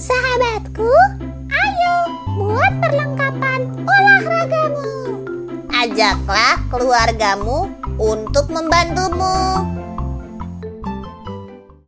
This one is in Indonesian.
Sahabatku, ayo buat perlengkapan olahragamu. Ajaklah keluargamu untuk membantumu.